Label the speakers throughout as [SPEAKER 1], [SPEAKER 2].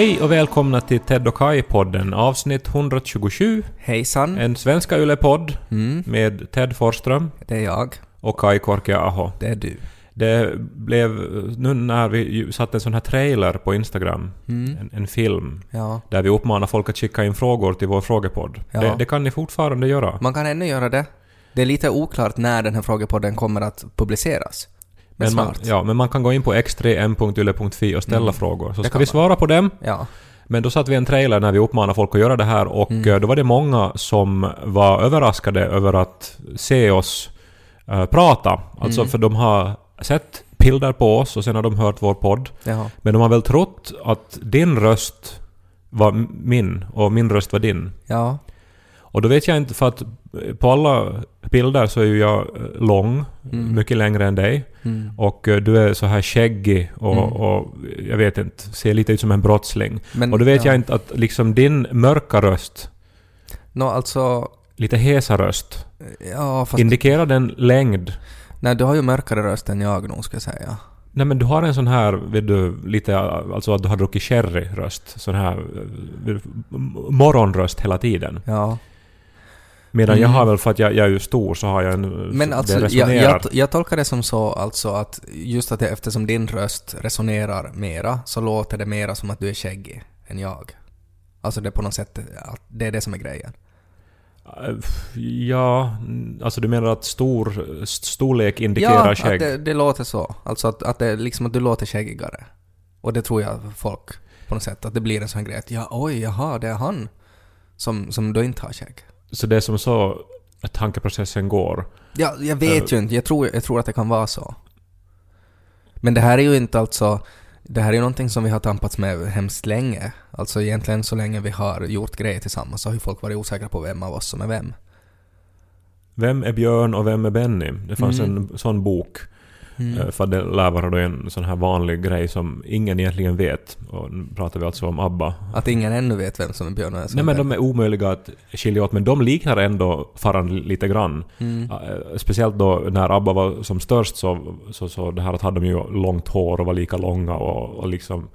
[SPEAKER 1] Hej och välkomna till Ted och Kai-podden, avsnitt 127.
[SPEAKER 2] Hejsan,
[SPEAKER 1] En svenska yle-podd
[SPEAKER 2] mm,
[SPEAKER 1] med Ted Forsström
[SPEAKER 2] det är jag,
[SPEAKER 1] och Kai Korkeaho.
[SPEAKER 2] det är du.
[SPEAKER 1] Det blev, nu när vi ju satte en sån här trailer på Instagram,
[SPEAKER 2] Mm,
[SPEAKER 1] en, en film,
[SPEAKER 2] ja.
[SPEAKER 1] där vi uppmanar folk att skicka in frågor till vår frågepodd.
[SPEAKER 2] Ja.
[SPEAKER 1] Det, det kan ni fortfarande göra.
[SPEAKER 2] Man kan ännu göra det. Det är lite oklart när den här frågepodden kommer att publiceras. Men,
[SPEAKER 1] man, ja, men man kan gå in på x3m.yle.fi och ställa
[SPEAKER 2] Mm.
[SPEAKER 1] frågor, så
[SPEAKER 2] Det
[SPEAKER 1] ska vi
[SPEAKER 2] man.
[SPEAKER 1] svara på dem.
[SPEAKER 2] Ja.
[SPEAKER 1] Men då satte vi en trailer när vi uppmanade folk att göra det här och
[SPEAKER 2] Mm.
[SPEAKER 1] eh, då var det många som var överraskade över att se oss eh, prata. Alltså
[SPEAKER 2] Mm.
[SPEAKER 1] för de har sett bilder på oss och sen har de hört vår podd.
[SPEAKER 2] ja.
[SPEAKER 1] Men de har väl trott att din röst var min och min röst var din.
[SPEAKER 2] Ja.
[SPEAKER 1] Och då vet jag inte, för att på alla bilder så är ju jag eh, lång,
[SPEAKER 2] Mm.
[SPEAKER 1] mycket längre än dig.
[SPEAKER 2] Mm.
[SPEAKER 1] Och eh, du är så här skäggig och,
[SPEAKER 2] Mm.
[SPEAKER 1] och jag vet inte, ser lite ut som en brottsling.
[SPEAKER 2] Men,
[SPEAKER 1] Och då vet
[SPEAKER 2] ja.
[SPEAKER 1] jag inte att liksom din mörka röst,
[SPEAKER 2] Nå, alltså...
[SPEAKER 1] lite hesa röst,
[SPEAKER 2] Ja,
[SPEAKER 1] indikerar den längd?
[SPEAKER 2] Nej, du har ju mörkare röst än jag nog, ska jag säga.
[SPEAKER 1] Nej men du har en sån här, vet du, lite, alltså att du har druckit sherry-röst. Sån här eh, morgonröst hela tiden.
[SPEAKER 2] Ja.
[SPEAKER 1] Medan jag
[SPEAKER 2] Mm.
[SPEAKER 1] har väl, för att jag, jag är ju stor, så har jag en...
[SPEAKER 2] Men
[SPEAKER 1] det
[SPEAKER 2] alltså, jag, jag, jag tolkar det som så alltså att just att det, eftersom din röst resonerar mera så låter det mera som att du är skäggig än jag. Alltså det är på något sätt, att det är det som är grejen.
[SPEAKER 1] Ja, alltså du menar att stor, storlek indikerar
[SPEAKER 2] ja,
[SPEAKER 1] skägg?
[SPEAKER 2] att det, det låter så. Alltså att, att det liksom att du låter skäggigare. Och det tror jag folk på något sätt, att det blir en sån grej att ja, oj, jaha, det är han som, som då inte har skägg.
[SPEAKER 1] Så det är som så att tankeprocessen går.
[SPEAKER 2] Ja, jag vet ju inte. Jag tror, jag tror att det kan vara så. Men det här är ju inte alltså... Det här är ju någonting som vi har tampats med hemskt länge. Alltså egentligen så länge vi har gjort grejer tillsammans så har ju folk varit osäkra på vem av oss som är vem.
[SPEAKER 1] Vem är Björn och vem är Benny? Det fanns
[SPEAKER 2] Mm.
[SPEAKER 1] en sån bok. Eh, För det lär vara då en sån här vanlig grej som ingen egentligen vet. Och nu pratar vi alltså om ABBA.
[SPEAKER 2] Att ingen ännu vet vem som är Björn och
[SPEAKER 1] Nej men de är omöjliga att skilja åt, men de liknar ändå faran lite grann.
[SPEAKER 2] Mm.
[SPEAKER 1] Eh, Speciellt då när ABBA var som störst så, så, så det här att hade de ju långt hår och var lika långa och, och liksom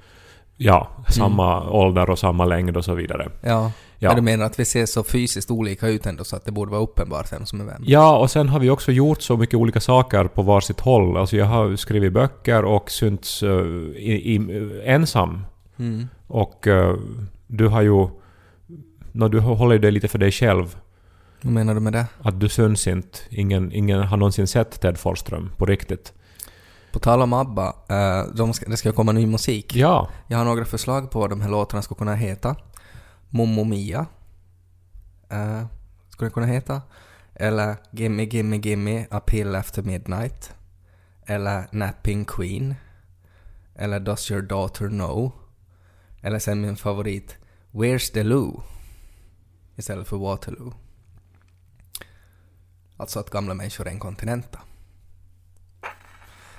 [SPEAKER 1] Ja, samma ålder och samma längd och så vidare.
[SPEAKER 2] Ja.
[SPEAKER 1] Ja.
[SPEAKER 2] ja. Du menar att vi ser så fysiskt olika ut ändå så att det borde vara uppenbart vem som är vem?
[SPEAKER 1] Ja, och sen har vi också gjort så mycket olika saker på varsitt håll. Alltså jag har skrivit böcker och synts eh, i, i, ensam.
[SPEAKER 2] Mm.
[SPEAKER 1] Och eh, du har ju... När du håller dig lite för dig själv.
[SPEAKER 2] Vad menar du med det?
[SPEAKER 1] Att du syns inte. Ingen, ingen har någonsin sett Ted Forsström på riktigt.
[SPEAKER 2] På tal om ABBA, eh, de ska, det ska komma ny musik.
[SPEAKER 1] Ja,
[SPEAKER 2] Jag har några förslag på vad de här låtarna skulle kunna heta. Mommo Mia. Uh, skulle det kunna heta. Eller Gimme Gimme Gimme A Pill After Midnight. Eller Napping Queen. Eller Does Your Daughter Know. Eller sen min favorit Where's the Lou? Istället för Waterloo. Alltså att gamla människor är inkontinenta.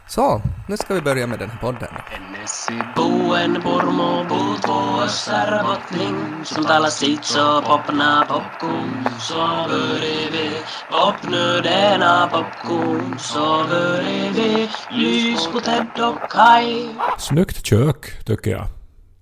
[SPEAKER 2] Så, nu ska vi börja med den här podden.
[SPEAKER 3] Ennesi buen purmo puutvo össärbottning Som talar sitt så popna popcorn Så börjar vi popnödena popcorn Så börjar vi lys på Ted och Kai
[SPEAKER 1] snyggt kök tycker jag.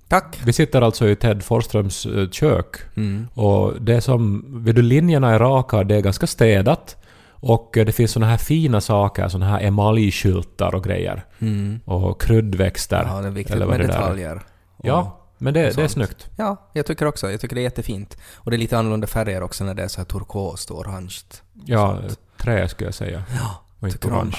[SPEAKER 2] Tack!
[SPEAKER 1] Vi sitter alltså i Ted Forsströms eh, kök.
[SPEAKER 2] Mm.
[SPEAKER 1] Och det som... Vet du, linjerna är raka, det är ganska städat. Och eh, det finns såna här fina saker, såna här emaljskyltar och grejer.
[SPEAKER 2] Mm.
[SPEAKER 1] Och kryddväxter.
[SPEAKER 2] Ja, det är viktigt
[SPEAKER 1] eller vad
[SPEAKER 2] med
[SPEAKER 1] det
[SPEAKER 2] detaljer. Och-
[SPEAKER 1] Ja, men det, det är
[SPEAKER 2] sånt.
[SPEAKER 1] snyggt.
[SPEAKER 2] Ja, jag tycker också. Jag tycker det är jättefint. Och det är lite annorlunda färger också när det är så här turkost och orange.
[SPEAKER 1] Ja, trä skulle jag säga.
[SPEAKER 2] Ja,
[SPEAKER 1] Och inte orange.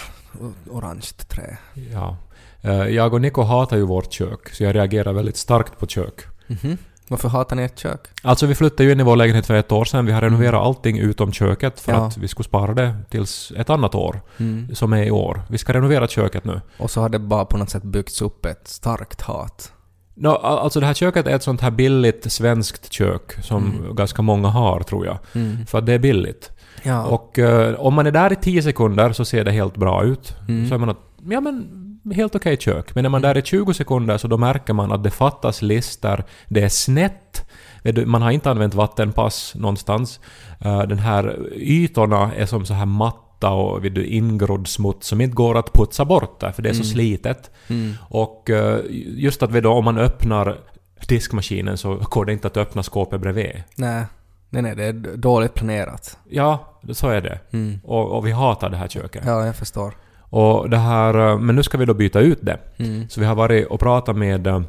[SPEAKER 2] orange trä.
[SPEAKER 1] Ja. Eh, Jag och Niko hatar ju vårt kök, så jag reagerar väldigt starkt på kök.
[SPEAKER 2] Mhm. Varför hatar ni ert kök?
[SPEAKER 1] Alltså vi flyttade ju in i vår lägenhet för ett år sedan. Vi har renoverat allting utom köket för
[SPEAKER 2] Mm. Ja.
[SPEAKER 1] att vi skulle spara det tills ett annat år,
[SPEAKER 2] Mm.
[SPEAKER 1] som är i år. Vi ska renovera köket nu.
[SPEAKER 2] Och så har det bara på något sätt byggts upp ett starkt hat.
[SPEAKER 1] No, al- alltså det här köket är ett sånt här billigt svenskt kök som
[SPEAKER 2] Mm.
[SPEAKER 1] ganska många har, tror jag.
[SPEAKER 2] Mm.
[SPEAKER 1] För att det är billigt.
[SPEAKER 2] Ja.
[SPEAKER 1] Och eh, om man är där i 10 sekunder så ser det helt bra ut.
[SPEAKER 2] Mm.
[SPEAKER 1] Så är man att, ja men, helt okej kök. Men är man där i 20 sekunder så då märker man att det fattas lister, det är snett. Vet Man har inte använt vattenpass någonstans. Eh, Den här ytorna är som så här matta och vet du, ingrodd smuts som inte går att putsa bort där för det är så slitet.
[SPEAKER 2] Mm.
[SPEAKER 1] Och eh, just att då, om man öppnar diskmaskinen så går det inte att öppna skåpet bredvid.
[SPEAKER 2] Nej, nej, nej, det är dåligt planerat.
[SPEAKER 1] Ja, så är det.
[SPEAKER 2] Mm.
[SPEAKER 1] Och, och vi hatar det här köket.
[SPEAKER 2] Ja, jag förstår.
[SPEAKER 1] Och det här, eh, men nu ska vi då byta ut det.
[SPEAKER 2] Mm.
[SPEAKER 1] Så vi har varit och pratat med eh,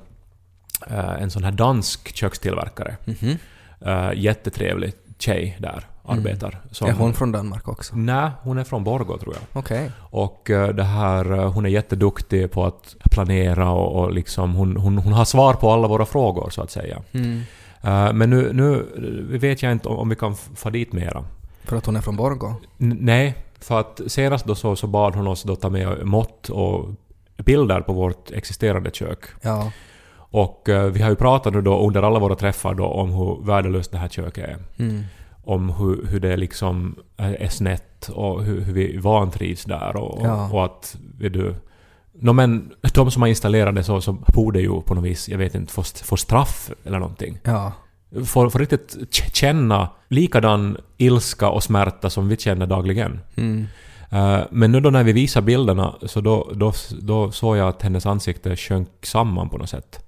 [SPEAKER 1] en sån här dansk kökstillverkare.
[SPEAKER 2] Mhm.
[SPEAKER 1] Uh, jättetrevlig tjej där, arbetar. Som,
[SPEAKER 2] Är hon från Danmark också?
[SPEAKER 1] Nej, hon är från Borgå tror jag.
[SPEAKER 2] Okej.
[SPEAKER 1] Och eh, det här, hon är jätteduktig på att planera och, och liksom hon, hon, hon har svar på alla våra frågor så att säga.
[SPEAKER 2] Mm.
[SPEAKER 1] Men nu, nu vet jag inte om, om vi kan få dit mera.
[SPEAKER 2] För att hon är från Borgå?
[SPEAKER 1] N- nej, för att senast då så, så bad hon oss då ta med mått och bilder på vårt existerande kök.
[SPEAKER 2] Ja.
[SPEAKER 1] Och eh, vi har ju pratat nu då under alla våra träffar då om hur värdelöst det här köket är.
[SPEAKER 2] Mm.
[SPEAKER 1] Om hur, hur det liksom är snett och hur, hur vi vantrivs där och,
[SPEAKER 2] Ja.
[SPEAKER 1] och att... Vet du, no, men de som har installerat det så, så borde ju på något vis, jag vet inte, få, få straff eller någonting.
[SPEAKER 2] Ja.
[SPEAKER 1] Få, få riktigt känna likadan ilska och smärta som vi känner dagligen.
[SPEAKER 2] Mm.
[SPEAKER 1] Eh, men nu då när vi visar bilderna så då, då, då såg jag att hennes ansikte sjönk samman på något sätt.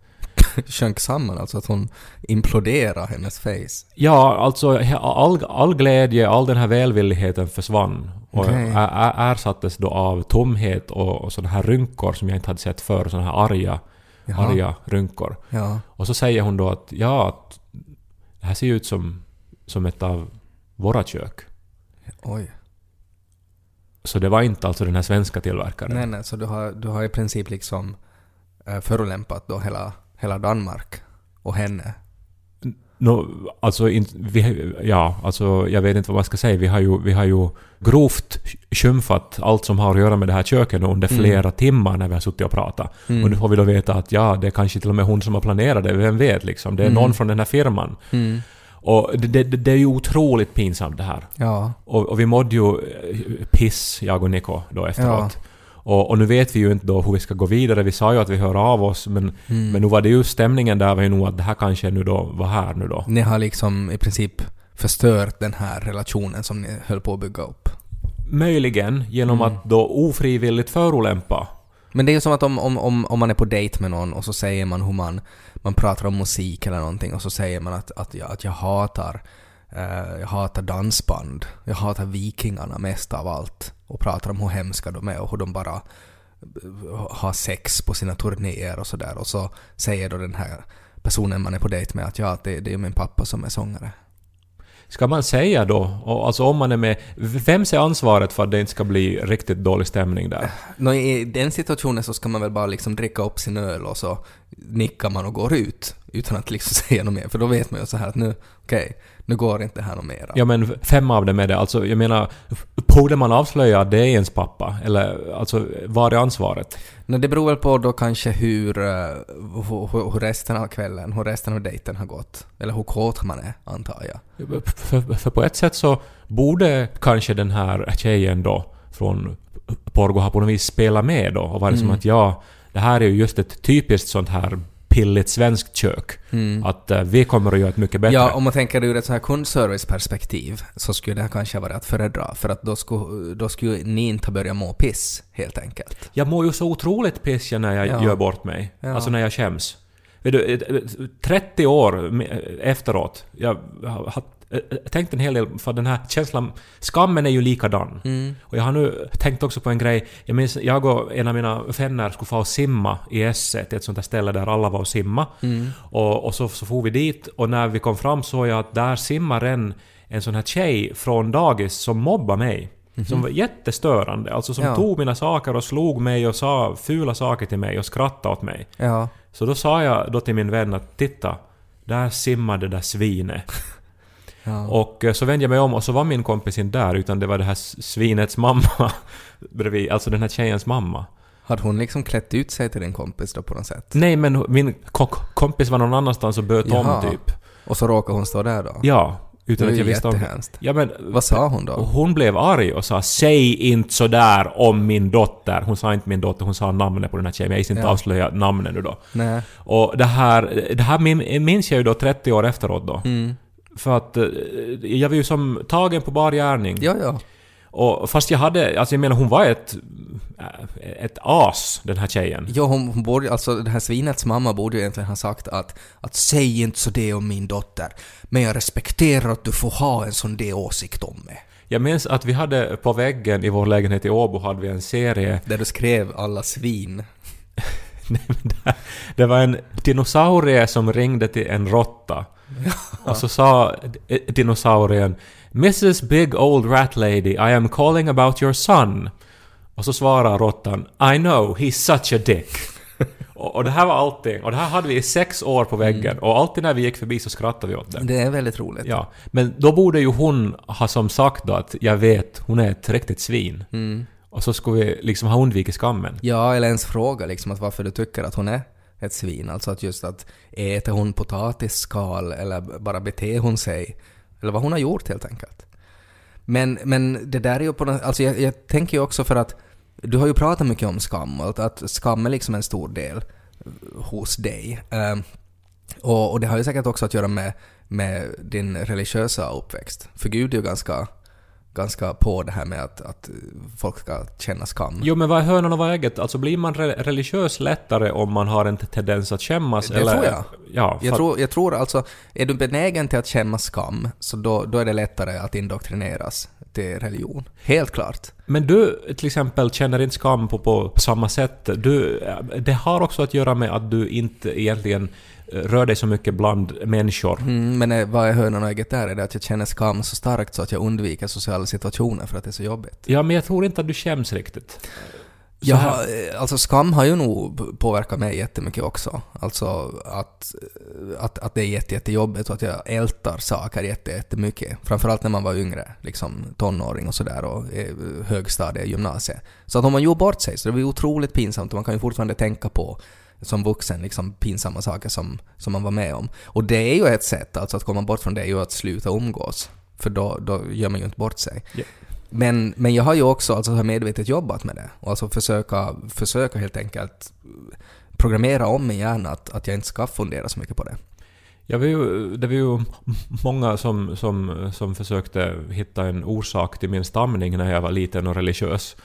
[SPEAKER 2] Sjönk samman, alltså att hon imploderade hennes face.
[SPEAKER 1] Ja, alltså all, all glädje, all den här välvilligheten försvann. Och ä- ersattes då av tomhet och, och sådana här rynkor som jag inte hade sett förr. Sådana här arga,
[SPEAKER 2] Jaha.
[SPEAKER 1] arga rynkor.
[SPEAKER 2] Ja.
[SPEAKER 1] Och så säger hon då att ja, att det här ser ju ut som, som ett av våra kök.
[SPEAKER 2] Oj.
[SPEAKER 1] Så det var inte alltså den här svenska tillverkaren.
[SPEAKER 2] Nej, nej, så du har, du har i princip liksom äh, förolämpat då hela, hela Danmark och henne.
[SPEAKER 1] No, alltså, in, vi, ja, alltså, jag vet inte vad man ska säga. Vi har ju, vi har ju grovt skymfat allt som har att göra med det här köket under
[SPEAKER 2] Mm.
[SPEAKER 1] flera timmar när vi har suttit och pratat.
[SPEAKER 2] Mm.
[SPEAKER 1] Och nu får vi då veta att ja, det är kanske till och med hon som har planerat det. Vem vet liksom. Det är
[SPEAKER 2] Mm.
[SPEAKER 1] någon från den här firman.
[SPEAKER 2] Mm.
[SPEAKER 1] Och det, det, det är ju otroligt pinsamt det här.
[SPEAKER 2] Ja.
[SPEAKER 1] Och, och vi mådde ju eh, piss, jag och Niko, då efteråt. Och, och nu vet vi ju inte då hur vi ska gå vidare. Vi sa ju att vi hör av oss, men,
[SPEAKER 2] Mm.
[SPEAKER 1] men nu var det ju stämningen där var ju nog att det här kanske nu då var här nu då.
[SPEAKER 2] Ni har liksom i princip förstört den här relationen som ni höll på att bygga upp.
[SPEAKER 1] Möjligen genom
[SPEAKER 2] Mm.
[SPEAKER 1] att då ofrivilligt förolämpa.
[SPEAKER 2] Men det är ju som att om, om, om, om man är på dejt med någon och så säger man hur man, man pratar om musik eller någonting och så säger man att, att, jag, att jag hatar eh, jag hatar dansband, jag hatar vikingarna mest av allt och pratar om hur hemska de är och hur de bara eh, har sex på sina turnéer och sådär och så säger då den här personen man är på dejt med att ja, det, det är min pappa som är sångare.
[SPEAKER 1] Ska man säga då, och alltså om man är med, vem ser ansvaret för att det inte ska bli riktigt dålig stämning där?
[SPEAKER 2] Nå, I den situationen så ska man väl bara liksom dricka upp sin öl och så nickar man och går ut utan att liksom säga något mer. För då vet man ju så här att nu, okej, nu går inte här något mera.
[SPEAKER 1] Ja men fem av dem är det. Alltså jag menar, borde man avslöja att det är ens pappa? Eller alltså, var är ansvaret?
[SPEAKER 2] Nå, det beror väl på då kanske hur, eh, hur, hur- hur resten av kvällen, hur resten av dejten har gått. Eller hur kåt man är, antar jag.
[SPEAKER 1] För, för på ett sätt så borde kanske den här tjejen då från Porgo ha på något vis spelat med då och varit som
[SPEAKER 2] Mm.
[SPEAKER 1] att ja, det här är ju just ett typiskt sånt här pilligt svenskt kök.
[SPEAKER 2] Mm.
[SPEAKER 1] Att eh, vi kommer att göra ett mycket bättre.
[SPEAKER 2] Ja, om man tänker ur ett så här kundserviceperspektiv så skulle det här kanske varit att föredra. För att då skulle, då skulle ni inte ha börjat må piss, helt enkelt.
[SPEAKER 1] Jag mår ju så otroligt piss när jag
[SPEAKER 2] Ja.
[SPEAKER 1] gör bort mig.
[SPEAKER 2] Ja.
[SPEAKER 1] Alltså när jag skäms. Vet du, eh, eh, 30 år efteråt, jag har har, eh, tänkt en hel del, för den här känslan, skammen är ju likadan.
[SPEAKER 2] Mm.
[SPEAKER 1] Och jag har nu tänkt också på en grej. Jag minns, jag och en av mina vänner skulle få och simma i Esse till ett sånt där ställe där alla var och simma.
[SPEAKER 2] Mm.
[SPEAKER 1] Och, och så, så for vi dit och när vi kom fram såg jag att där simmar en, en sån här tjej från dagis som mobbar mig. Som var jättestörande. Alltså som
[SPEAKER 2] Ja.
[SPEAKER 1] tog mina saker och slog mig och sa fula saker till mig och skrattade åt mig.
[SPEAKER 2] Ja.
[SPEAKER 1] Så då sa jag då till min vän att titta, där simmar det där svinet.
[SPEAKER 2] Ja.
[SPEAKER 1] Och eh, så vände jag mig om och så var min kompis inte där utan det var det här svinets mamma bredvid, alltså den här tjejens mamma.
[SPEAKER 2] Hade hon liksom klätt ut sig till din kompis då på något sätt?
[SPEAKER 1] Nej men min ko- kompis var någon annanstans och böt
[SPEAKER 2] Jaha.
[SPEAKER 1] om typ.
[SPEAKER 2] Och så råkade hon stå där då?
[SPEAKER 1] Ja, utan
[SPEAKER 2] det
[SPEAKER 1] att jag visste om. Ja men...
[SPEAKER 2] Vad sa hon då?
[SPEAKER 1] hon blev arg och sa ”Säg inte sådär om min dotter”. Hon sa inte min dotter, hon sa namnet på den här tjejen. Jag gissar inte
[SPEAKER 2] Ja.
[SPEAKER 1] avslöja namnet nu då.
[SPEAKER 2] Nej.
[SPEAKER 1] Och det här, det här min- minns jag ju då 30 år efteråt då.
[SPEAKER 2] Mm.
[SPEAKER 1] För att eh, jag var ju som tagen på bar gärning.
[SPEAKER 2] Ja, ja.
[SPEAKER 1] Och fast jag hade, alltså jag menar hon var ett äh, ett as, den här tjejen.
[SPEAKER 2] Ja, hon, hon borde, alltså det här svinets mamma borde ju egentligen ha sagt att, att säg inte så det om min dotter, men jag respekterar att du får ha en sån där åsikt om mig.
[SPEAKER 1] Jag minns att vi hade på väggen i vår lägenhet i Åbo hade vi en serie
[SPEAKER 2] Där du skrev alla svin.
[SPEAKER 1] Det- Det var en dinosaurie som ringde till en råtta. Och så sa d- dinosaurien “Mrs Big Old Rat Lady, I am calling about your son”. Och så svarar råttan “I know, he's such a dick”. och, och det här var allting. Och det här hade vi i sex år på väggen. Och alltid när vi gick förbi så skrattade vi åt det.
[SPEAKER 2] Det är väldigt roligt.
[SPEAKER 1] Ja, men då borde ju hon ha som sagt då att jag vet, hon är ett riktigt svin.
[SPEAKER 2] Mm.
[SPEAKER 1] Och så skulle vi liksom ha undvikit skammen.
[SPEAKER 2] Ja, eller ens fråga liksom att varför du tycker att hon är ett svin. Alltså att just att äter hon potatisskal eller bara beter hon sig? Eller vad hon har gjort helt enkelt. Men, men det där är ju på något, alltså jag, jag tänker ju också för att du har ju pratat mycket om skam och att, skam är liksom en stor del hos dig. Ehm, och, och det har ju säkert också att göra med, med din religiösa uppväxt. För Gud är ju ganska, ganska på det här med att, att folk ska känna skam.
[SPEAKER 1] Jo, men vad är hönan och vad är ägget? Alltså blir man re- religiös lättare om man har en tendens att skämmas?
[SPEAKER 2] Det
[SPEAKER 1] eller?
[SPEAKER 2] tror jag.
[SPEAKER 1] Ja,
[SPEAKER 2] Jag tror, jag tror alltså, är du benägen till att känna skam, så då, då är det lättare att indoktrineras till religion. Helt klart.
[SPEAKER 1] Men du till exempel känner inte skam på, på samma sätt. Du, det har också att göra med att du inte egentligen eh, rör dig så mycket bland människor.
[SPEAKER 2] Mm, men vad är hönan och ägget där? Är det att jag känner skam så starkt så att jag undviker sociala situationer för att det är så jobbigt?
[SPEAKER 1] Ja, men jag tror inte att du skäms riktigt. Så
[SPEAKER 2] Jag
[SPEAKER 1] här-
[SPEAKER 2] har, eh, alltså skam har ju nog påverkat mig jättemycket också. Alltså att, eh, att, att det är jätte, jättejobbigt och att jag ältar saker jätte, jättemycket. Framförallt när man var yngre, liksom tonåring och sådär och eh, högstadie, gymnasiet. Så att om man gjorde bort sig så det blir otroligt pinsamt och man kan ju fortfarande tänka på som vuxen liksom pinsamma saker som, som man var med om. Och det är ju ett sätt, alltså att komma bort från det är ju att sluta umgås. För då, då gör man ju inte bort sig.
[SPEAKER 1] Ja.
[SPEAKER 2] Men, men jag har ju också alltså, har medvetet jobbat med det. Och alltså försöka, försöka helt enkelt programmera om min hjärna att, att jag inte ska fundera så mycket på det.
[SPEAKER 1] Var ju, det var ju många som, som, som försökte hitta en orsak till min stamning när jag var liten och religiös.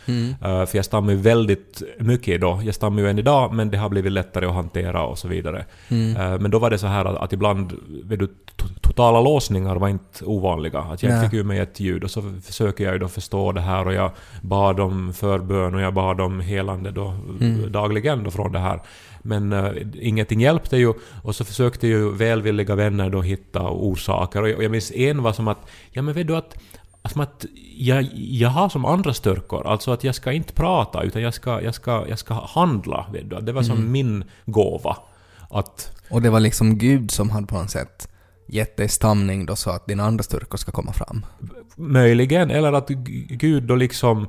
[SPEAKER 1] Eh, för jag stammar ju väldigt mycket idag. Jag stammar ju än idag, men det har blivit lättare att hantera och så vidare. Eh, men då var det så här att, att ibland, vet du, to- totala låsningar var inte ovanliga. Att jag
[SPEAKER 2] Nej.
[SPEAKER 1] fick ur mig ett ljud och så försöker jag ju då förstå det här och jag bad om förbön och jag bad om helande då, dagligen då från det här. Men uh, ingenting hjälpte ju och så försökte ju välvilliga vänner då hitta orsaker och jag, och jag minns en var som att, ja men vet du att Som att jag, jag har som andra styrkor, alltså att jag ska inte prata utan jag ska, jag ska, jag ska handla. Vet du. Det var som min gåva. Att
[SPEAKER 2] Och det var liksom Gud som hade på något sätt gett dig stamning då så att dina andra styrkor ska komma fram.
[SPEAKER 1] möjligen, eller att Gud då liksom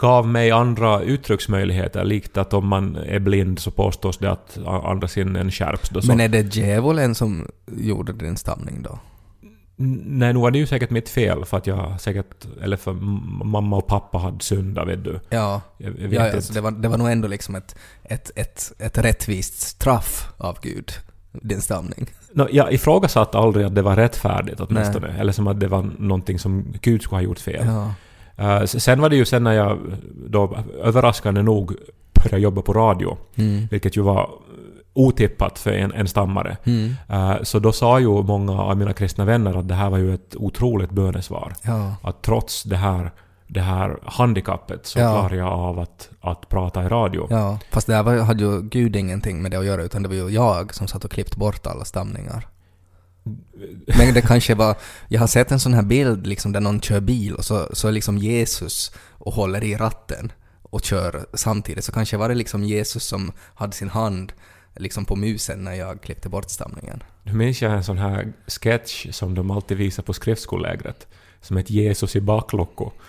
[SPEAKER 1] gav mig andra uttrycksmöjligheter, likt att om man är blind så påstås det att andra sinnen skärps. Då, så.
[SPEAKER 2] Men är det djävulen som gjorde din stamning då?
[SPEAKER 1] Nej, nu var det ju säkert mitt fel för att jag säkert, eller för mamma och pappa hade syndat, vet du.
[SPEAKER 2] Ja,
[SPEAKER 1] Jag, jag vet
[SPEAKER 2] ja alltså det, var, det var nog ändå liksom ett, ett, ett, ett rättvist straff av Gud, din stamning.
[SPEAKER 1] Nå, jag ifrågasatte aldrig att det var rättfärdigt åtminstone, eller som att det var någonting som Gud skulle ha gjort fel.
[SPEAKER 2] Ja.
[SPEAKER 1] Eh, sen var det ju sen när jag då överraskande nog började jobba på radio,
[SPEAKER 2] Mm.
[SPEAKER 1] vilket ju var otippat för en, en stammare.
[SPEAKER 2] Mm.
[SPEAKER 1] Eh, Så då sa ju många av mina kristna vänner att det här var ju ett otroligt bönesvar.
[SPEAKER 2] Ja.
[SPEAKER 1] Att trots det här, det här handikappet så
[SPEAKER 2] Ja.
[SPEAKER 1] klarar jag av att, att prata i radio.
[SPEAKER 2] ja, fast det här var, hade ju Gud ingenting med det att göra utan det var ju jag som satt och klippt bort alla stamningar. Men det kanske var, jag har sett en sån här bild liksom där någon kör bil och så, så är liksom Jesus och håller i ratten och kör samtidigt. Så kanske var det liksom Jesus som hade sin hand liksom på musen när jag klippte bort stamningen.
[SPEAKER 1] Nu minns jag en sån här sketch som de alltid visar på skriftskolägret. Som heter Jesus i baklucko.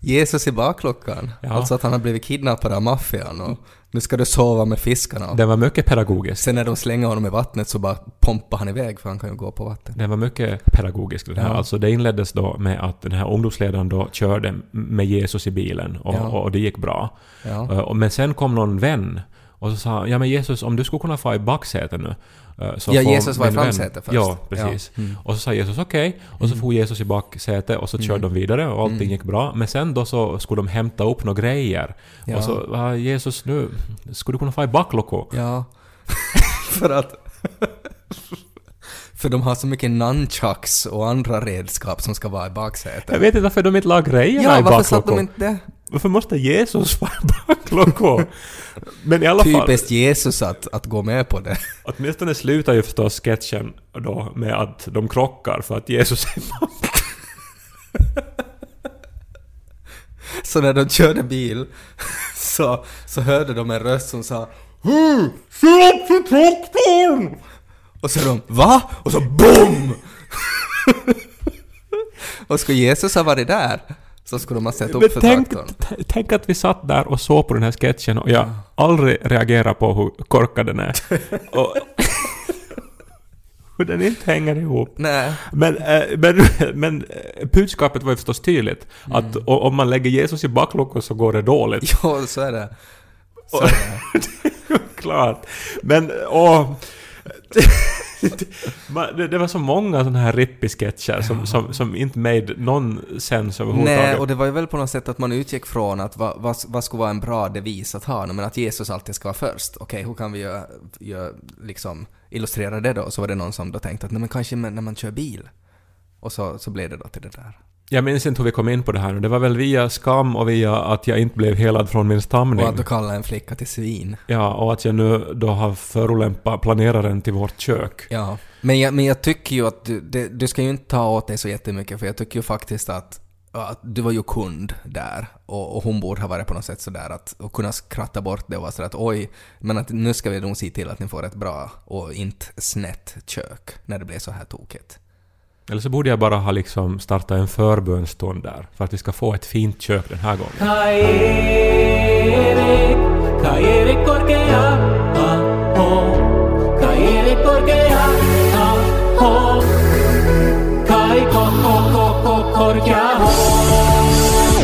[SPEAKER 2] Jesus i bakluckan?
[SPEAKER 1] Ja.
[SPEAKER 2] Alltså att han har blivit kidnappad av maffian och nu ska du sova med fiskarna.
[SPEAKER 1] Den var mycket pedagogisk.
[SPEAKER 2] Sen när de slänger honom i vattnet så bara pompar han iväg för han kan ju gå på vatten.
[SPEAKER 1] Den var mycket pedagogisk den här.
[SPEAKER 2] Ja.
[SPEAKER 1] Alltså det inleddes då med att den här ungdomsledaren då körde med Jesus i bilen och,
[SPEAKER 2] Ja.
[SPEAKER 1] och det gick bra.
[SPEAKER 2] Ja.
[SPEAKER 1] Eh, Men sen kom någon vän Och så sa han, ja men Jesus, om du skulle kunna få i baksätet nu. eh, Så
[SPEAKER 2] Ja, Jesus var i framsätet först.
[SPEAKER 1] Ja, precis.
[SPEAKER 2] Ja. Mm.
[SPEAKER 1] Och så sa Jesus okej, och så får Jesus i baksätet och så körde de vidare och allting
[SPEAKER 2] Mm.
[SPEAKER 1] gick bra. Men sen då så skulle de hämta upp några grejer.
[SPEAKER 2] Ja.
[SPEAKER 1] Och så, ah, Jesus nu, skulle du kunna få i baklucko?
[SPEAKER 2] Ja. för att... för de har så mycket nunchucks och andra redskap som ska vara i baksätet.
[SPEAKER 1] Jag vet inte varför de inte la grejerna
[SPEAKER 2] Ja,
[SPEAKER 1] i
[SPEAKER 2] varför satt de inte det?
[SPEAKER 1] Varför måste Jesus få i baklucko? Men i alla fall,
[SPEAKER 2] Typiskt Jesus att, att gå med på det.
[SPEAKER 1] åtminstone slutar ju förstås sketchen då med att de krockar för att Jesus är
[SPEAKER 2] Så när de körde bil så, så hörde de en röst som sa Hur? Se upp för traktorn! Och så de VA? Och så BOOM! och skulle Jesus ha varit där så skulle ha sett upp för
[SPEAKER 1] tänk, tänk att vi satt där och såg på den här sketchen och jag aldrig reagerar på hur korkad den är. och hur den inte hänger ihop.
[SPEAKER 2] Nej.
[SPEAKER 1] Men, eh, men, men eh, budskapet var ju förstås tydligt. Att
[SPEAKER 2] Mm.
[SPEAKER 1] o- om man lägger Jesus i bakluckan så går det dåligt.
[SPEAKER 2] Jo, så är det. Så är det.
[SPEAKER 1] Klart. Men, åh... Det, det var så många sådana här rippi-sketcher som, som, som inte made någon sens överhuvudtaget.
[SPEAKER 2] Nej, och det var ju väl på något sätt att man utgick från att vad, vad, vad skulle vara en bra devis att ha? Men att Jesus alltid ska vara först. Okej, hur kan vi göra, göra, liksom illustrera det då? Så var det någon som då tänkte att nej, men kanske när man kör bil. Och så, så blev det då till det där.
[SPEAKER 1] Jag minns inte hur vi kom in på det här nu. Det var väl via skam och via att jag inte blev helad från min stamning.
[SPEAKER 2] Och att du kallar en flicka till svin.
[SPEAKER 1] Ja, och att jag nu då har förolämpat planeraren till vårt kök.
[SPEAKER 2] Ja. Men jag, men jag tycker ju att du, det, du ska ju inte ta åt dig så jättemycket för jag tycker ju faktiskt att, att du var ju kund där och, och hon borde ha varit på något sätt sådär att och kunna skratta bort det och vara sådär att oj, men att nu ska vi nog se till att ni får ett bra och inte snett kök när det blir så här tokigt.
[SPEAKER 1] Eller så borde jag bara ha liksom startat en förbönstund där, för att vi ska få ett fint kök den här gången.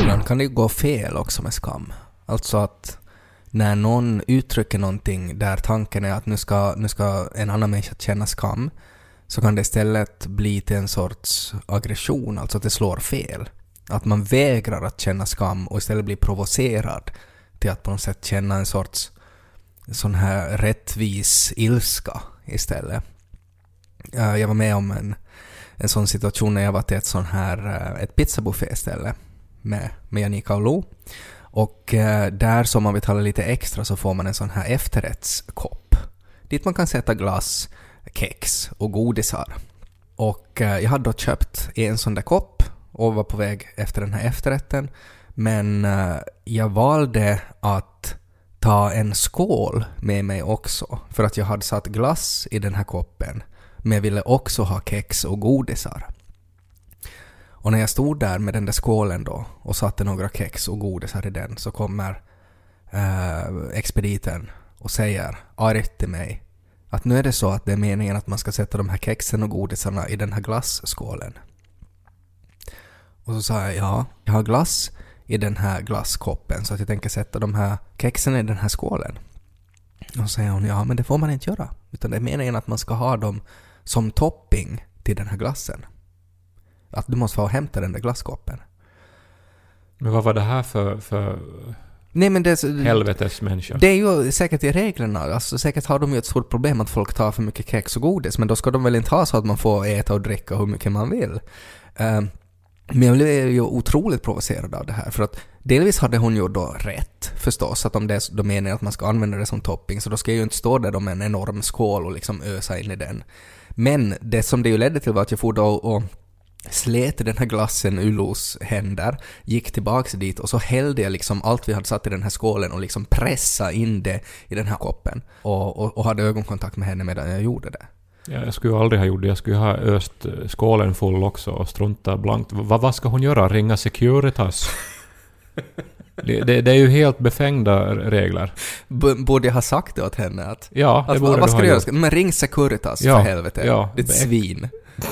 [SPEAKER 2] Ibland kan det ju gå fel också med skam. Alltså att när någon uttrycker någonting där tanken är att nu ska, nu ska en annan människa känna skam, så kan det istället bli till en sorts aggression, alltså att det slår fel. Att man vägrar att känna skam och istället blir provocerad till att på något sätt känna en sorts sån här rättvis ilska istället. Eh, jag var med om en, en sån situation när jag var till ett sån här eh, ett pizzabufféställe med, med Janika och Lo. Och eh, där som man betalar lite extra så får man en sån här efterrättskopp. Dit man kan sätta glass, kex och godisar. Och eh, jag hade då köpt en sån där kopp och var på väg efter den här efterrätten. Men eh, jag valde att ta en skål med mig också för att jag hade satt glass i den här koppen men jag ville också ha kex och godisar. Och när jag stod där med den där skålen då och satte några kex och godisar i den så kommer eh, expediten och säger argt till mig att nu är det så att det är meningen att man ska sätta de här kexen och godisarna i den här glasskålen. Och så sa jag ja, jag har glass i den här glasskoppen så att jag tänker sätta de här kexen i den här skålen. Och så säger hon ja men det får man inte göra utan det är meningen att man ska ha dem som topping till den här glassen. Att du måste få hämta den där glasskoppen.
[SPEAKER 1] Men vad var det här för, för
[SPEAKER 2] Nej men det,
[SPEAKER 1] helvetes människa?
[SPEAKER 2] det är ju säkert i reglerna, alltså säkert har de ju ett stort problem att folk tar för mycket kex och godis, men då ska de väl inte ha så att man får äta och dricka hur mycket man vill. Eh, men jag blev ju otroligt provocerad av det här, för att delvis hade hon ju då rätt förstås, att om det är då meningen att man ska använda det som topping, så då ska jag ju inte stå där med en enorm skål och liksom ösa in i den. Men det som det ju ledde till var att jag får då och slet den här glassen ur Los händer, gick tillbaks dit och så hällde jag liksom allt vi hade satt i den här skålen och liksom pressa in det i den här koppen. Och, och, och hade ögonkontakt med henne medan jag gjorde det.
[SPEAKER 1] Ja, jag skulle ju aldrig ha gjort det. Jag skulle ha öst eh, skålen full också och strunta blankt. Va, vad ska hon göra? Ringa Securitas? det, det, det är ju helt befängda regler.
[SPEAKER 2] B- borde jag ha sagt det åt henne att...
[SPEAKER 1] Ja, det
[SPEAKER 2] att
[SPEAKER 1] borde
[SPEAKER 2] vad, vad
[SPEAKER 1] du
[SPEAKER 2] ska
[SPEAKER 1] ha
[SPEAKER 2] du göra?
[SPEAKER 1] gjort.
[SPEAKER 2] Men ring Securitas
[SPEAKER 1] Ja,
[SPEAKER 2] för helvete.
[SPEAKER 1] ja.
[SPEAKER 2] Ditt svin.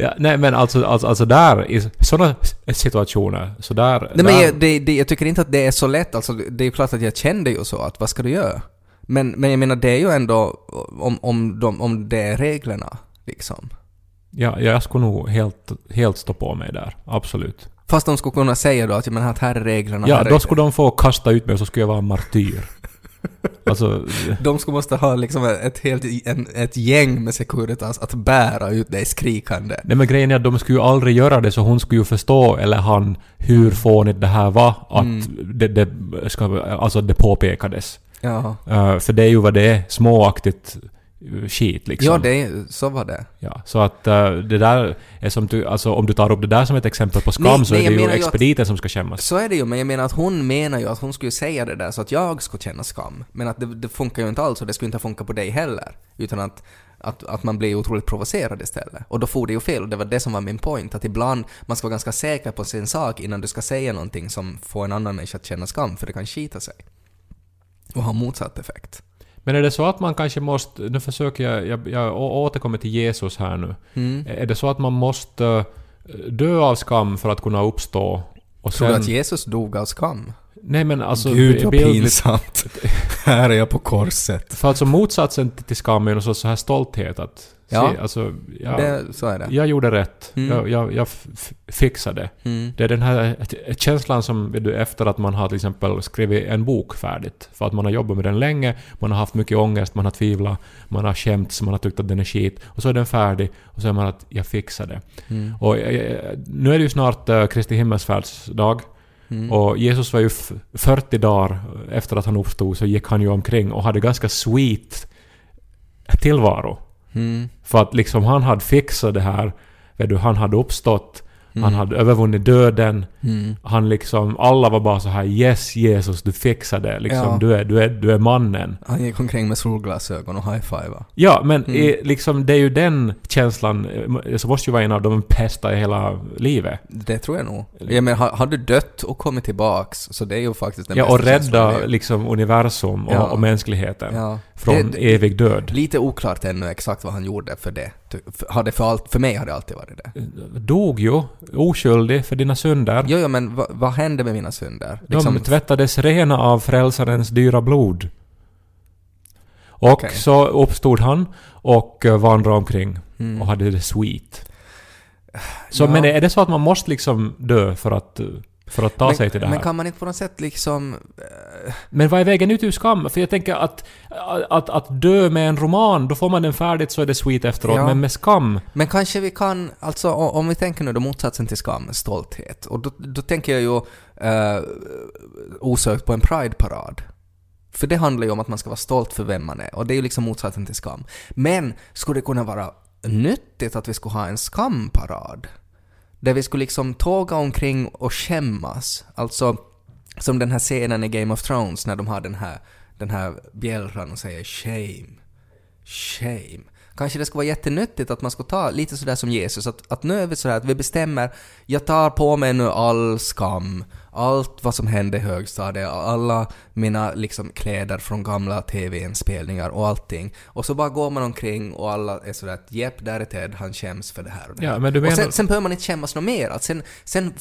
[SPEAKER 1] Ja, nej men alltså, alltså, alltså där, i såna situationer. Så där...
[SPEAKER 2] Nej, men
[SPEAKER 1] där
[SPEAKER 2] jag, det, det, jag tycker inte att det är så lätt. Alltså, det är ju klart att jag kände ju så att vad ska du göra? Men, men jag menar det är ju ändå om, om, de, om det är reglerna liksom.
[SPEAKER 1] ja, jag skulle nog helt, helt stå på mig där. Absolut.
[SPEAKER 2] Fast de skulle kunna säga då att, att här är reglerna.
[SPEAKER 1] Ja,
[SPEAKER 2] här är
[SPEAKER 1] då skulle de få kasta ut mig och så skulle jag vara en martyr. Alltså,
[SPEAKER 2] De skulle måste ha liksom ett, helt, en, ett gäng med Securitas att bära ut dig skrikande.
[SPEAKER 1] nej men grejen är att de skulle ju aldrig göra det så hon skulle ju förstå, eller han, hur fånigt det här var. Att
[SPEAKER 2] Mm.
[SPEAKER 1] det, det, ska, alltså det påpekades.
[SPEAKER 2] Ja.
[SPEAKER 1] Uh, för det är ju vad det är, småaktigt skit liksom.
[SPEAKER 2] Ja, det, så var det.
[SPEAKER 1] Ja, så att uh, det där är som du, alltså om du tar upp det där som ett exempel på skam
[SPEAKER 2] Nej,
[SPEAKER 1] så
[SPEAKER 2] nej,
[SPEAKER 1] är det ju
[SPEAKER 2] ju att-
[SPEAKER 1] expediten som ska skämmas.
[SPEAKER 2] Så är det ju, men jag menar att hon menar ju att hon skulle säga det där så att jag skulle känna skam. Men att det, det funkar ju inte alls och det skulle inte funka på dig heller. Utan att, att, att man blir otroligt provocerad istället. Och då får det ju fel och det var det som var min point. Att ibland man ska vara ganska säker på sin sak innan du ska säga någonting som får en annan människa att känna skam, för det kan skita sig. Och ha motsatt effekt.
[SPEAKER 1] Men är det så att man kanske måste, nu försöker jag, jag, jag återkommer till Jesus här nu.
[SPEAKER 2] Mm.
[SPEAKER 1] Är det så att man måste eh, dö av skam för att kunna uppstå? Och
[SPEAKER 2] Tror du
[SPEAKER 1] sen,
[SPEAKER 2] att Jesus dog av skam?
[SPEAKER 1] Nej men alltså...
[SPEAKER 2] Gud vad pinsamt. Här är jag på korset.
[SPEAKER 1] För alltså motsatsen till skam är ju så här stolthet att...
[SPEAKER 2] Ja.
[SPEAKER 1] Se, alltså, jag,
[SPEAKER 2] Det, så är det.
[SPEAKER 1] jag gjorde rätt.
[SPEAKER 2] Mm.
[SPEAKER 1] Jag, jag, jag fixade.
[SPEAKER 2] Mm.
[SPEAKER 1] Det är den här känslan som du, efter att man har till exempel skrivit en bok färdigt. För att man har jobbat med den länge, man har haft mycket ångest, man har tvivlat, man har skämts, man har tyckt att den är skit. Och så är den färdig och så är man att jag fixade.
[SPEAKER 2] Mm.
[SPEAKER 1] Och eh, nu är det ju snart uh, Kristi himmelsfärdsdag.
[SPEAKER 2] Mm.
[SPEAKER 1] Och Jesus var ju f- 40 dagar efter att han uppstod så gick han ju omkring och hade ganska sweet tillvaro.
[SPEAKER 2] Mm.
[SPEAKER 1] För att liksom han hade fixat det här. Vet du, han hade uppstått, han
[SPEAKER 2] Mm.
[SPEAKER 1] hade övervunnit döden.
[SPEAKER 2] Mm.
[SPEAKER 1] Han liksom, alla var bara så här Yes Jesus, du fixade det. Liksom,
[SPEAKER 2] Ja.
[SPEAKER 1] du, är, du, är, du är mannen.
[SPEAKER 2] Han gick omkring med solglasögon och high-fiva.
[SPEAKER 1] Ja, men
[SPEAKER 2] Mm.
[SPEAKER 1] i, liksom, det är ju den känslan, eh, så måste ju vara en av de bästa i hela livet.
[SPEAKER 2] Det tror jag nog. Jag menar, har, har du dött och kommit tillbaks, så det är ju faktiskt den
[SPEAKER 1] Ja,
[SPEAKER 2] bästa
[SPEAKER 1] och rädda liksom universum och,
[SPEAKER 2] Ja.
[SPEAKER 1] och mänskligheten
[SPEAKER 2] Ja.
[SPEAKER 1] från
[SPEAKER 2] Det- det-
[SPEAKER 1] evig död.
[SPEAKER 2] Lite oklart ännu exakt vad han gjorde för det. För- Hade för, allt, för mig har det alltid varit det.
[SPEAKER 1] Dog ju, oskyldig för dina synder.
[SPEAKER 2] Jo, jo, men vad, vad hände med mina synder? Liksom,
[SPEAKER 1] De tvättades rena av frälsarens dyra blod. Och
[SPEAKER 2] Okej.
[SPEAKER 1] så uppstod han och eh, vandrade omkring
[SPEAKER 2] Mm.
[SPEAKER 1] och hade det sweet. Så
[SPEAKER 2] Ja.
[SPEAKER 1] men är det så att man måste liksom dö för att, eh, för att ta
[SPEAKER 2] men,
[SPEAKER 1] sig till det här?
[SPEAKER 2] Men
[SPEAKER 1] Men,
[SPEAKER 2] kan man inte på något sätt liksom... eh,
[SPEAKER 1] vad är vägen ut ur skam? För jag tänker att, att, att dö med en roman, då får man den färdigt så är det sweet efteråt.
[SPEAKER 2] Ja.
[SPEAKER 1] Men med skam,
[SPEAKER 2] Men kanske vi kan, alltså om vi tänker nu då motsatsen till skam, stolthet. Och då, då tänker jag ju uh, osökt på en Pride-parad. För det handlar ju om att man ska vara stolt för vem man är, och det är ju liksom motsatsen till skam. Men skulle det kunna vara nyttigt att vi skulle ha en skamparad? Där vi skulle liksom tåga omkring och skämmas. Alltså, som den här scenen i Game of Thrones när de har den här, den här bjällran och säger shame, shame. Kanske det skulle vara jättenyttigt att man skulle ta lite sådär som Jesus, att, att nu är vi sådär att vi bestämmer, jag tar på mig nu all skam, allt vad som hände i högstadiet, alla mina liksom kläder från gamla TV-inspelningar och allting. Och så bara går man omkring och alla är sådär att jepp, där är Ted, han skäms för det här och det
[SPEAKER 1] Ja,
[SPEAKER 2] här.
[SPEAKER 1] men du
[SPEAKER 2] och
[SPEAKER 1] menar-
[SPEAKER 2] sen, sen behöver man inte skämmas något mer. Att sen, sen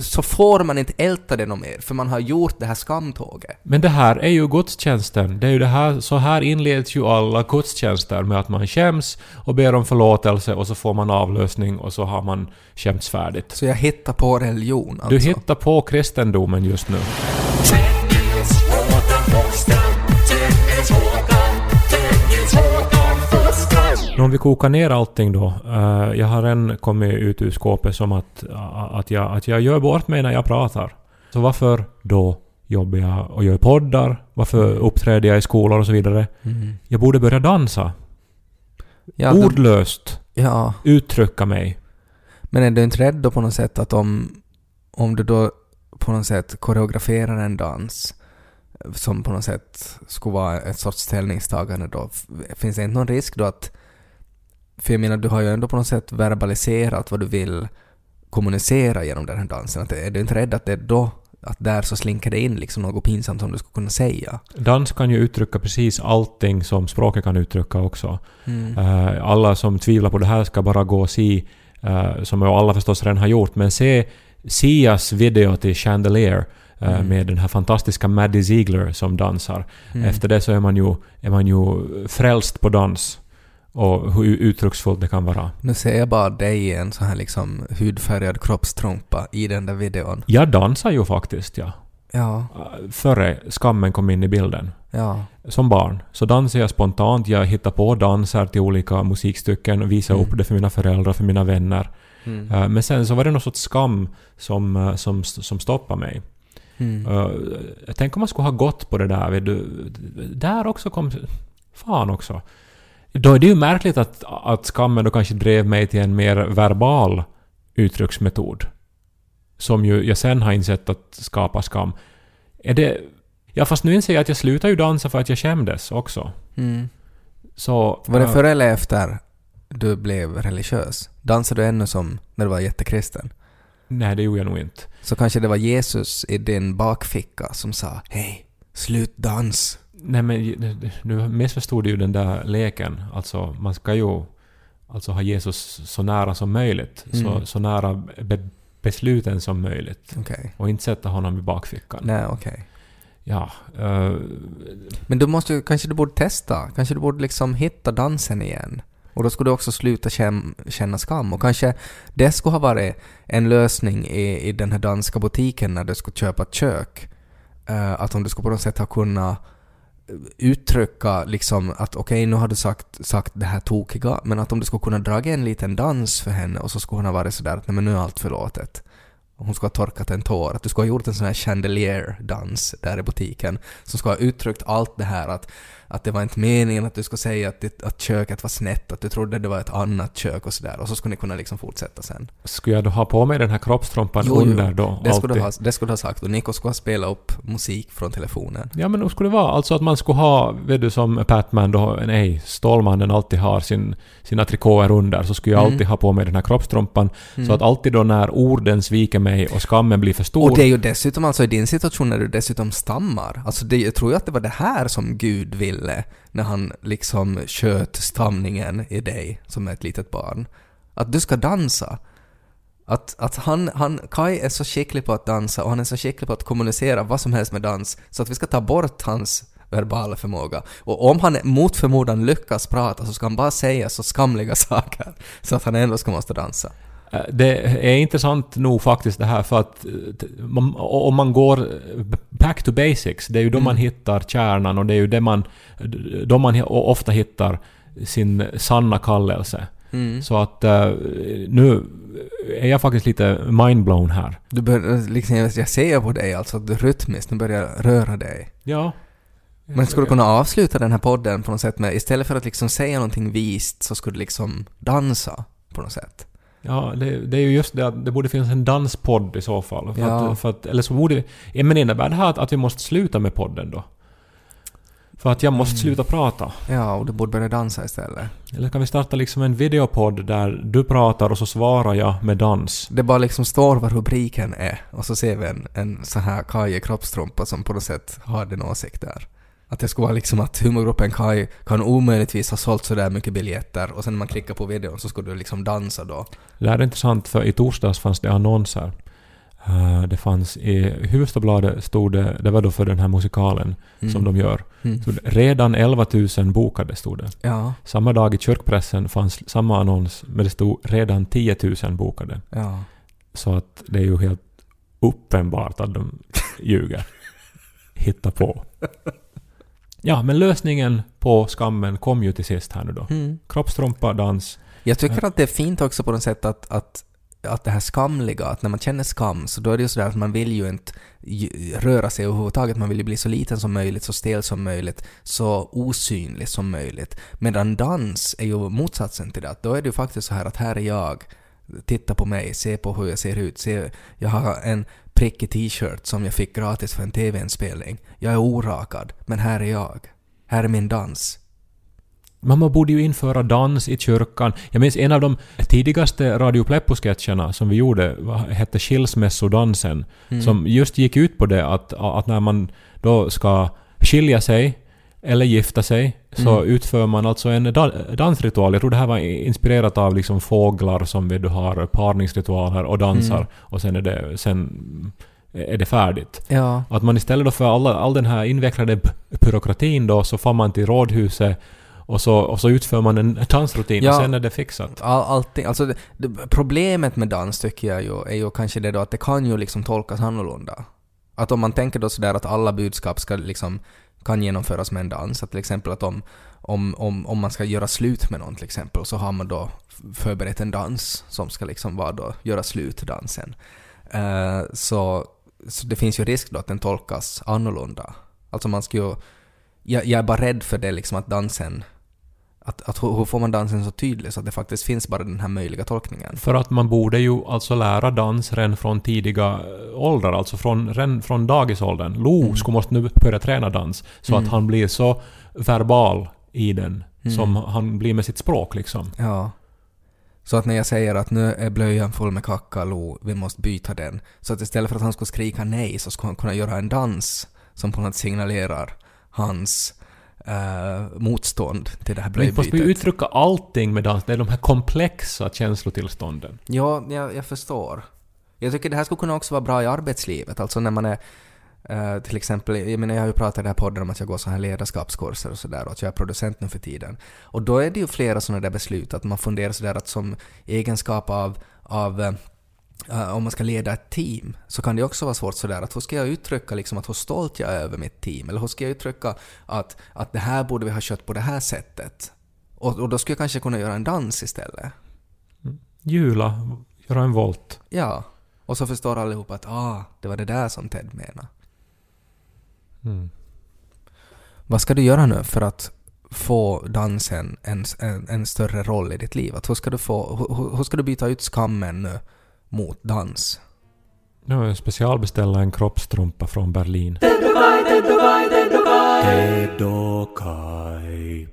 [SPEAKER 2] så får man inte älta det något mer, för man har gjort det här skamtåget.
[SPEAKER 1] Men det här är ju gudstjänsten. Det är ju det här, så här inleds ju alla gudstjänster med att man skäms och ber om förlåtelse och så får man avlösning och så har man skämts färdigt.
[SPEAKER 2] Så jag hittar på religion alltså.
[SPEAKER 1] Du hittar på kristendomen just nu. Om vi kokar ner allting då. eh, jag har än kommit ut ur skåpet som att, att, jag, att jag gör bort mig när jag pratar. Så varför då jobbar jag och gör poddar? Varför uppträder jag i skolor och så vidare?
[SPEAKER 2] Mm.
[SPEAKER 1] Jag borde börja dansa.
[SPEAKER 2] Ja,
[SPEAKER 1] Ordlöst.
[SPEAKER 2] ja,
[SPEAKER 1] Uttrycka mig.
[SPEAKER 2] men är du inte rädd då på något sätt att om, om du då på något sätt koreograferar en dans som på något sätt skulle vara ett sorts ställningstagande då, finns det inte någon risk då att... För jag menar, du har ju ändå på något sätt verbaliserat vad du vill kommunicera genom den här dansen. Att, är du inte rädd att det är då, att där så slinker det in liksom något pinsamt som du skulle kunna säga?
[SPEAKER 1] Dans kan ju uttrycka precis allting som språket kan uttrycka också.
[SPEAKER 2] Mm.
[SPEAKER 1] Eh, alla som tvivlar på det här ska bara gå och se, eh, som alla förstås redan har gjort, men se, Sias video till Chandelier eh,
[SPEAKER 2] Mm.
[SPEAKER 1] med den här fantastiska Maddie Ziegler som dansar.
[SPEAKER 2] Mm.
[SPEAKER 1] Efter det så är man, ju, är man ju frälst på dans. Och hur uttrycksfullt det kan vara.
[SPEAKER 2] Nu ser jag bara dig i en sån här liksom hudfärgad kroppstrumpa i den där videon.
[SPEAKER 1] Jag dansar ju faktiskt, ja.
[SPEAKER 2] Ja,
[SPEAKER 1] Före skammen kom in i bilden.
[SPEAKER 2] ja.
[SPEAKER 1] Som barn så dansade jag spontant. Jag hittade på danser till olika musikstycken och visade
[SPEAKER 2] Mm.
[SPEAKER 1] upp det för mina föräldrar, för mina vänner.
[SPEAKER 2] Mm.
[SPEAKER 1] Eh, Men sen så var det någon sorts skam som, eh, som, som stoppade mig.
[SPEAKER 2] Mm.
[SPEAKER 1] Uh, tänk om man skulle ha gått på det där. Vet du, där också kom... Fan också. Då är det ju märkligt att, att skammen då kanske drev mig till en mer verbal uttrycksmetod. Som ju jag sen har insett att skapa skam. Är det... Ja, fast nu inser jag att jag slutade ju dansa för att jag skämdes också.
[SPEAKER 2] Mm.
[SPEAKER 1] Så...
[SPEAKER 2] Var det
[SPEAKER 1] eh,
[SPEAKER 2] före eller efter du blev religiös? Dansade du ännu som när du var jättekristen?
[SPEAKER 1] Nej, det gjorde jag nog inte.
[SPEAKER 2] Så kanske det var Jesus i din bakficka som sa Hej, slut dans.
[SPEAKER 1] Nej men nu missförstod du ju den där leken. Alltså man ska ju alltså ha Jesus så nära som möjligt. Så,
[SPEAKER 2] Mm.
[SPEAKER 1] så nära be, besluten som möjligt.
[SPEAKER 2] Okej.
[SPEAKER 1] Och inte sätta honom i bakfickan.
[SPEAKER 2] Nej, okej.
[SPEAKER 1] Ja. eh,
[SPEAKER 2] Men du måste ju, kanske du borde testa. Kanske du borde liksom hitta dansen igen. Och då skulle du också sluta känna, skam. Och kanske det skulle ha varit en lösning i, i den här danska butiken när du skulle köpa ett kök. Eh, att om du skulle på något sätt ha kunnat eh, uttrycka liksom att okej, nu har du sagt, sagt det här tokiga, men att om du skulle kunna dra en liten dans för henne och så skulle hon ha varit sådär att nej men nu är allt förlåtet. Hon skulle ha torkat en tår. Att du skulle ha gjort en sån här chandelier-dans där i butiken som skulle ha uttryckt allt det här att, att det var inte meningen att du skulle säga att, det, att köket var snett, att du trodde det var ett annat kök och sådär. Och så skulle ni kunna liksom fortsätta sen.
[SPEAKER 1] skulle jag då ha på mig den här kroppstrumpan
[SPEAKER 2] Jo,
[SPEAKER 1] under då?
[SPEAKER 2] Det skulle, ha, det skulle du ha sagt och Niko skulle ha spelat upp musik från telefonen.
[SPEAKER 1] Ja men då skulle det vara alltså att man skulle ha, vet du som Batman då, nej, Stålmannen alltid har sin, sina trikåer under, så skulle jag
[SPEAKER 2] Mm.
[SPEAKER 1] alltid ha på mig den här kroppstrumpan.
[SPEAKER 2] Mm.
[SPEAKER 1] Så att alltid då när orden sviker mig och skammen blir för stor
[SPEAKER 2] Och det är ju dessutom alltså i din situation när du dessutom stammar. Alltså det, jag tror ju att det var det här som Gud ville när han liksom sköt stamningen i dig som ett litet barn. Att du ska dansa. Att, att han, han, Kai är så skicklig på att dansa och han är så skicklig på att kommunicera vad som helst med dans så att vi ska ta bort hans verbala förmåga. Och om han mot förmodan lyckas prata så ska han bara säga så skamliga saker så att han ändå ska måste dansa.
[SPEAKER 1] Eh, Det är intressant nog faktiskt det här för att eh, man- om man går eh, back to basics, det är ju då
[SPEAKER 2] Mm.
[SPEAKER 1] man hittar kärnan och det är ju det man, då man ofta hittar sin sanna kallelse.
[SPEAKER 2] Mm.
[SPEAKER 1] Så att nu är jag faktiskt lite mindblown här.
[SPEAKER 2] Du börjar, liksom, jag ser på dig alltså att du rytmiskt nu börjar röra dig.
[SPEAKER 1] Ja.
[SPEAKER 2] Men skulle du kunna avsluta den här podden på något sätt med, istället för att liksom säga någonting vist så skulle du liksom dansa på något sätt?
[SPEAKER 1] Ja, det, det är ju just det att det borde finnas en danspodd i så fall. För
[SPEAKER 2] Ja.
[SPEAKER 1] att, för att, eller så borde... Men innebär det här att, att vi måste sluta med podden då? För att jag måste
[SPEAKER 2] Mm.
[SPEAKER 1] sluta prata.
[SPEAKER 2] Ja, och du borde börja dansa istället.
[SPEAKER 1] Eller kan vi starta liksom en videopodd där du pratar och så svarar jag med dans?
[SPEAKER 2] Det bara liksom står vad rubriken är och så ser vi en, en så här Kaj i kroppstrumpa som på något sätt har din åsikt där. Att det skulle vara liksom att humorgruppen Kaj kan omöjligtvis ha sålt sådär mycket biljetter och sen när man klickar på videon så skulle du liksom dansa då.
[SPEAKER 1] Det här är intressant för i torsdags fanns det annonser. Eh, det fanns i Hufvudstadsbladet stod det, det var då för den här musikalen
[SPEAKER 2] Mm.
[SPEAKER 1] som de gör.
[SPEAKER 2] Mm.
[SPEAKER 1] Så redan 11 000 bokade stod det.
[SPEAKER 2] Ja,
[SPEAKER 1] Samma dag i kyrkpressen fanns samma annons men det stod redan 10 000 bokade.
[SPEAKER 2] ja.
[SPEAKER 1] Så att det är ju helt uppenbart att de ljuger. Hitta på. Ja, men lösningen på skammen kom ju till sist här nu då.
[SPEAKER 2] Mm.
[SPEAKER 1] Kroppstrumpa, dans.
[SPEAKER 2] Jag tycker att det är fint också på något sätt att, att, att det här skamliga, att när man känner skam så då är det ju sådär att man vill ju inte röra sig överhuvudtaget, man vill ju bli så liten som möjligt, så stel som möjligt, så osynlig som möjligt. Medan dans är ju motsatsen till det, att då är det ju faktiskt så här att här är jag, titta på mig, se på hur jag ser ut, se, jag har en prickig t-shirt som jag fick gratis för en TV-inspelning. Jag är orakad, men här är jag. Här är min dans.
[SPEAKER 1] Man borde ju införa dans i kyrkan. Jag minns en av de tidigaste Radio Pleppo-sketcherna som vi gjorde hette Skilsmässodansen.
[SPEAKER 2] Mm.
[SPEAKER 1] Som just gick ut på det att, att när man då ska skilja sig eller gifta sig så
[SPEAKER 2] Mm.
[SPEAKER 1] utför man alltså en da dansritual. Jag tror det här var inspirerat av liksom fåglar som du har parningsritualer och dansar
[SPEAKER 2] Mm.
[SPEAKER 1] och sen är det, sen är det färdigt.
[SPEAKER 2] Ja.
[SPEAKER 1] Att man istället för alla, all den här invecklade byråkratin då så får man till rådhuset och så, och så utför man en dansrutin
[SPEAKER 2] Ja.
[SPEAKER 1] och sen är det fixat.
[SPEAKER 2] All, allting, alltså det, det, problemet med dans tycker jag ju är ju kanske det då att det kan ju liksom tolkas annorlunda. Att om man tänker då sådär att alla budskap ska liksom kan genomföras med en dans. Att till exempel att om, om, om, om man ska göra slut med någon till exempel så har man då förberett en dans som ska liksom vara då göra slut-dansen. Uh, eh, så, så det finns ju risk då att den tolkas annorlunda. Alltså man ska ju... Jag, jag är bara rädd för det liksom att dansen att, att hur, hur får man dansen så tydlig så att det faktiskt finns bara den här möjliga tolkningen?
[SPEAKER 1] För att man borde ju alltså lära dans redan från tidiga åldrar, alltså från, redan från dagisåldern. Lo
[SPEAKER 2] Mm.
[SPEAKER 1] skulle måste nu börja träna dans så
[SPEAKER 2] Mm.
[SPEAKER 1] att han blir så verbal i den
[SPEAKER 2] Mm.
[SPEAKER 1] som han blir med sitt språk liksom.
[SPEAKER 2] Ja. Så att när jag säger att nu är blöjan full med kacka, Lo, vi måste byta den. Så att istället för att han skulle skrika nej så skulle han kunna göra en dans som på något signalerar hans eh, motstånd till det här
[SPEAKER 1] Men måste vi
[SPEAKER 2] blöjbytet.
[SPEAKER 1] uttrycka allting med dans, det är de här komplexa känslotillstånden.
[SPEAKER 2] Ja, jag, jag förstår. Jag tycker det här skulle kunna också vara bra i arbetslivet, alltså när man är eh, till exempel, jag menar jag har ju pratat i den här podden om att jag går så här ledarskapskurser och sådär och att jag är producent nu för tiden. Och då är det ju flera sådana där beslut att man funderar sådär att som egenskap av, av eh, om man ska leda ett team så kan det också vara svårt sådär att hur ska jag uttrycka liksom att hur stolt jag är över mitt team eller hur ska jag uttrycka att, att det här borde vi ha kött på det här sättet. Och, och då skulle jag kanske kunna göra en dans istället.
[SPEAKER 1] Jula, göra en volt.
[SPEAKER 2] Ja. Och så förstår allihopa att ah, det var det där som Ted menade.
[SPEAKER 1] Mm.
[SPEAKER 2] Vad ska du göra nu för att få dansen en, en, en större roll i ditt liv? Att hur, ska du få, hur, hur ska du byta ut skammen nu mot dans?
[SPEAKER 1] Nu jag specialbeställa en kroppstrumpa från Berlin.
[SPEAKER 3] Tedokai, tedokai, tedokai.
[SPEAKER 1] Tedokai.